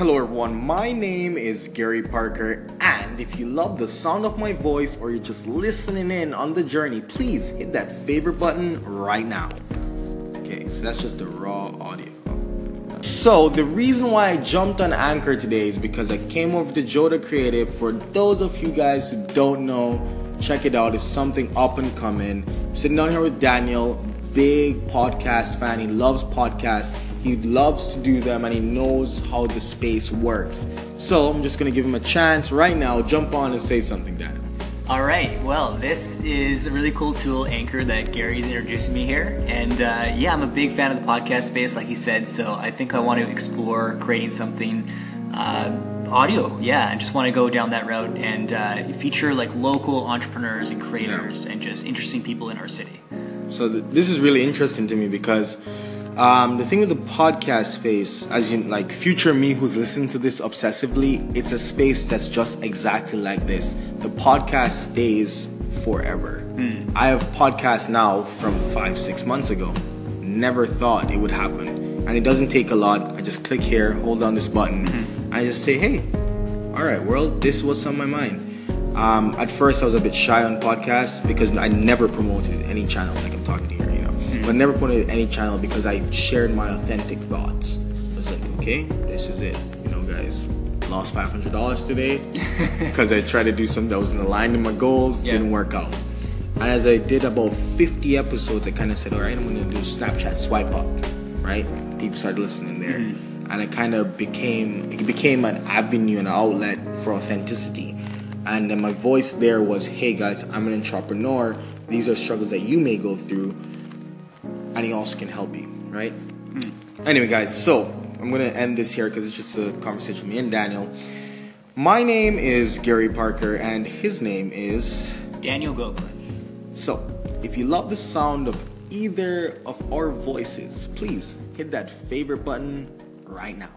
Hello, everyone. My name is Gary Parker, and if you love the sound of my voice or you're just listening in on the journey, please hit that favorite button right now. Okay, so that's just the raw audio. So, the reason why I jumped on Anchor today is because I came over to Joda Creative. For those of you guys who don't know, check it out. It's something up and coming. I'm sitting down here with Daniel, big podcast fan. He loves podcasts. He loves to do them and he knows how the space works. So I'm just gonna give him a chance right now. Jump on and say something, Daniel. All right. Well, this is a really cool tool, Anchor, that Gary's introducing me here. And uh, yeah, I'm a big fan of the podcast space, like he said. So I think I want to explore creating something uh, audio. Yeah, I just want to go down that route and uh, feature like local entrepreneurs and creators Yeah. and just interesting people in our city. So th- this is really interesting to me because um, the thing with the podcast space, as in like future me who's listening to this obsessively, it's a space that's just exactly like this. The podcast stays forever. I have podcasts now from five, six months ago. Never thought it would happen. And it doesn't take a lot. I just click here, hold down this button, and I just say, hey, all right, world, this was on my mind. Um, at first, I was a bit shy on podcasts because I never promoted any channel like I'm talking here, you. But never promoted any channel because I shared my authentic thoughts. I was like, okay, this is it, you know, guys. Lost five hundred dollars today because I tried to do something that wasn't aligned to my goals, Yeah. didn't work out. And as I did about 50 episodes, I kind of said, all right, I'm going to do Snapchat swipe up, right? People started listening there. Mm-hmm. And it kind of became, it became an avenue, an outlet for authenticity. And then my voice there was, hey guys, I'm an entrepreneur. These are struggles that you may go through. And he also can help you, right? Hmm. Anyway, guys, so I'm to end this here because it's just a conversation with me and Daniel. My name is Gary Parker, and his name is. Daniel Goklan. So, if you love the sound of either of our voices, please hit that favorite button right now.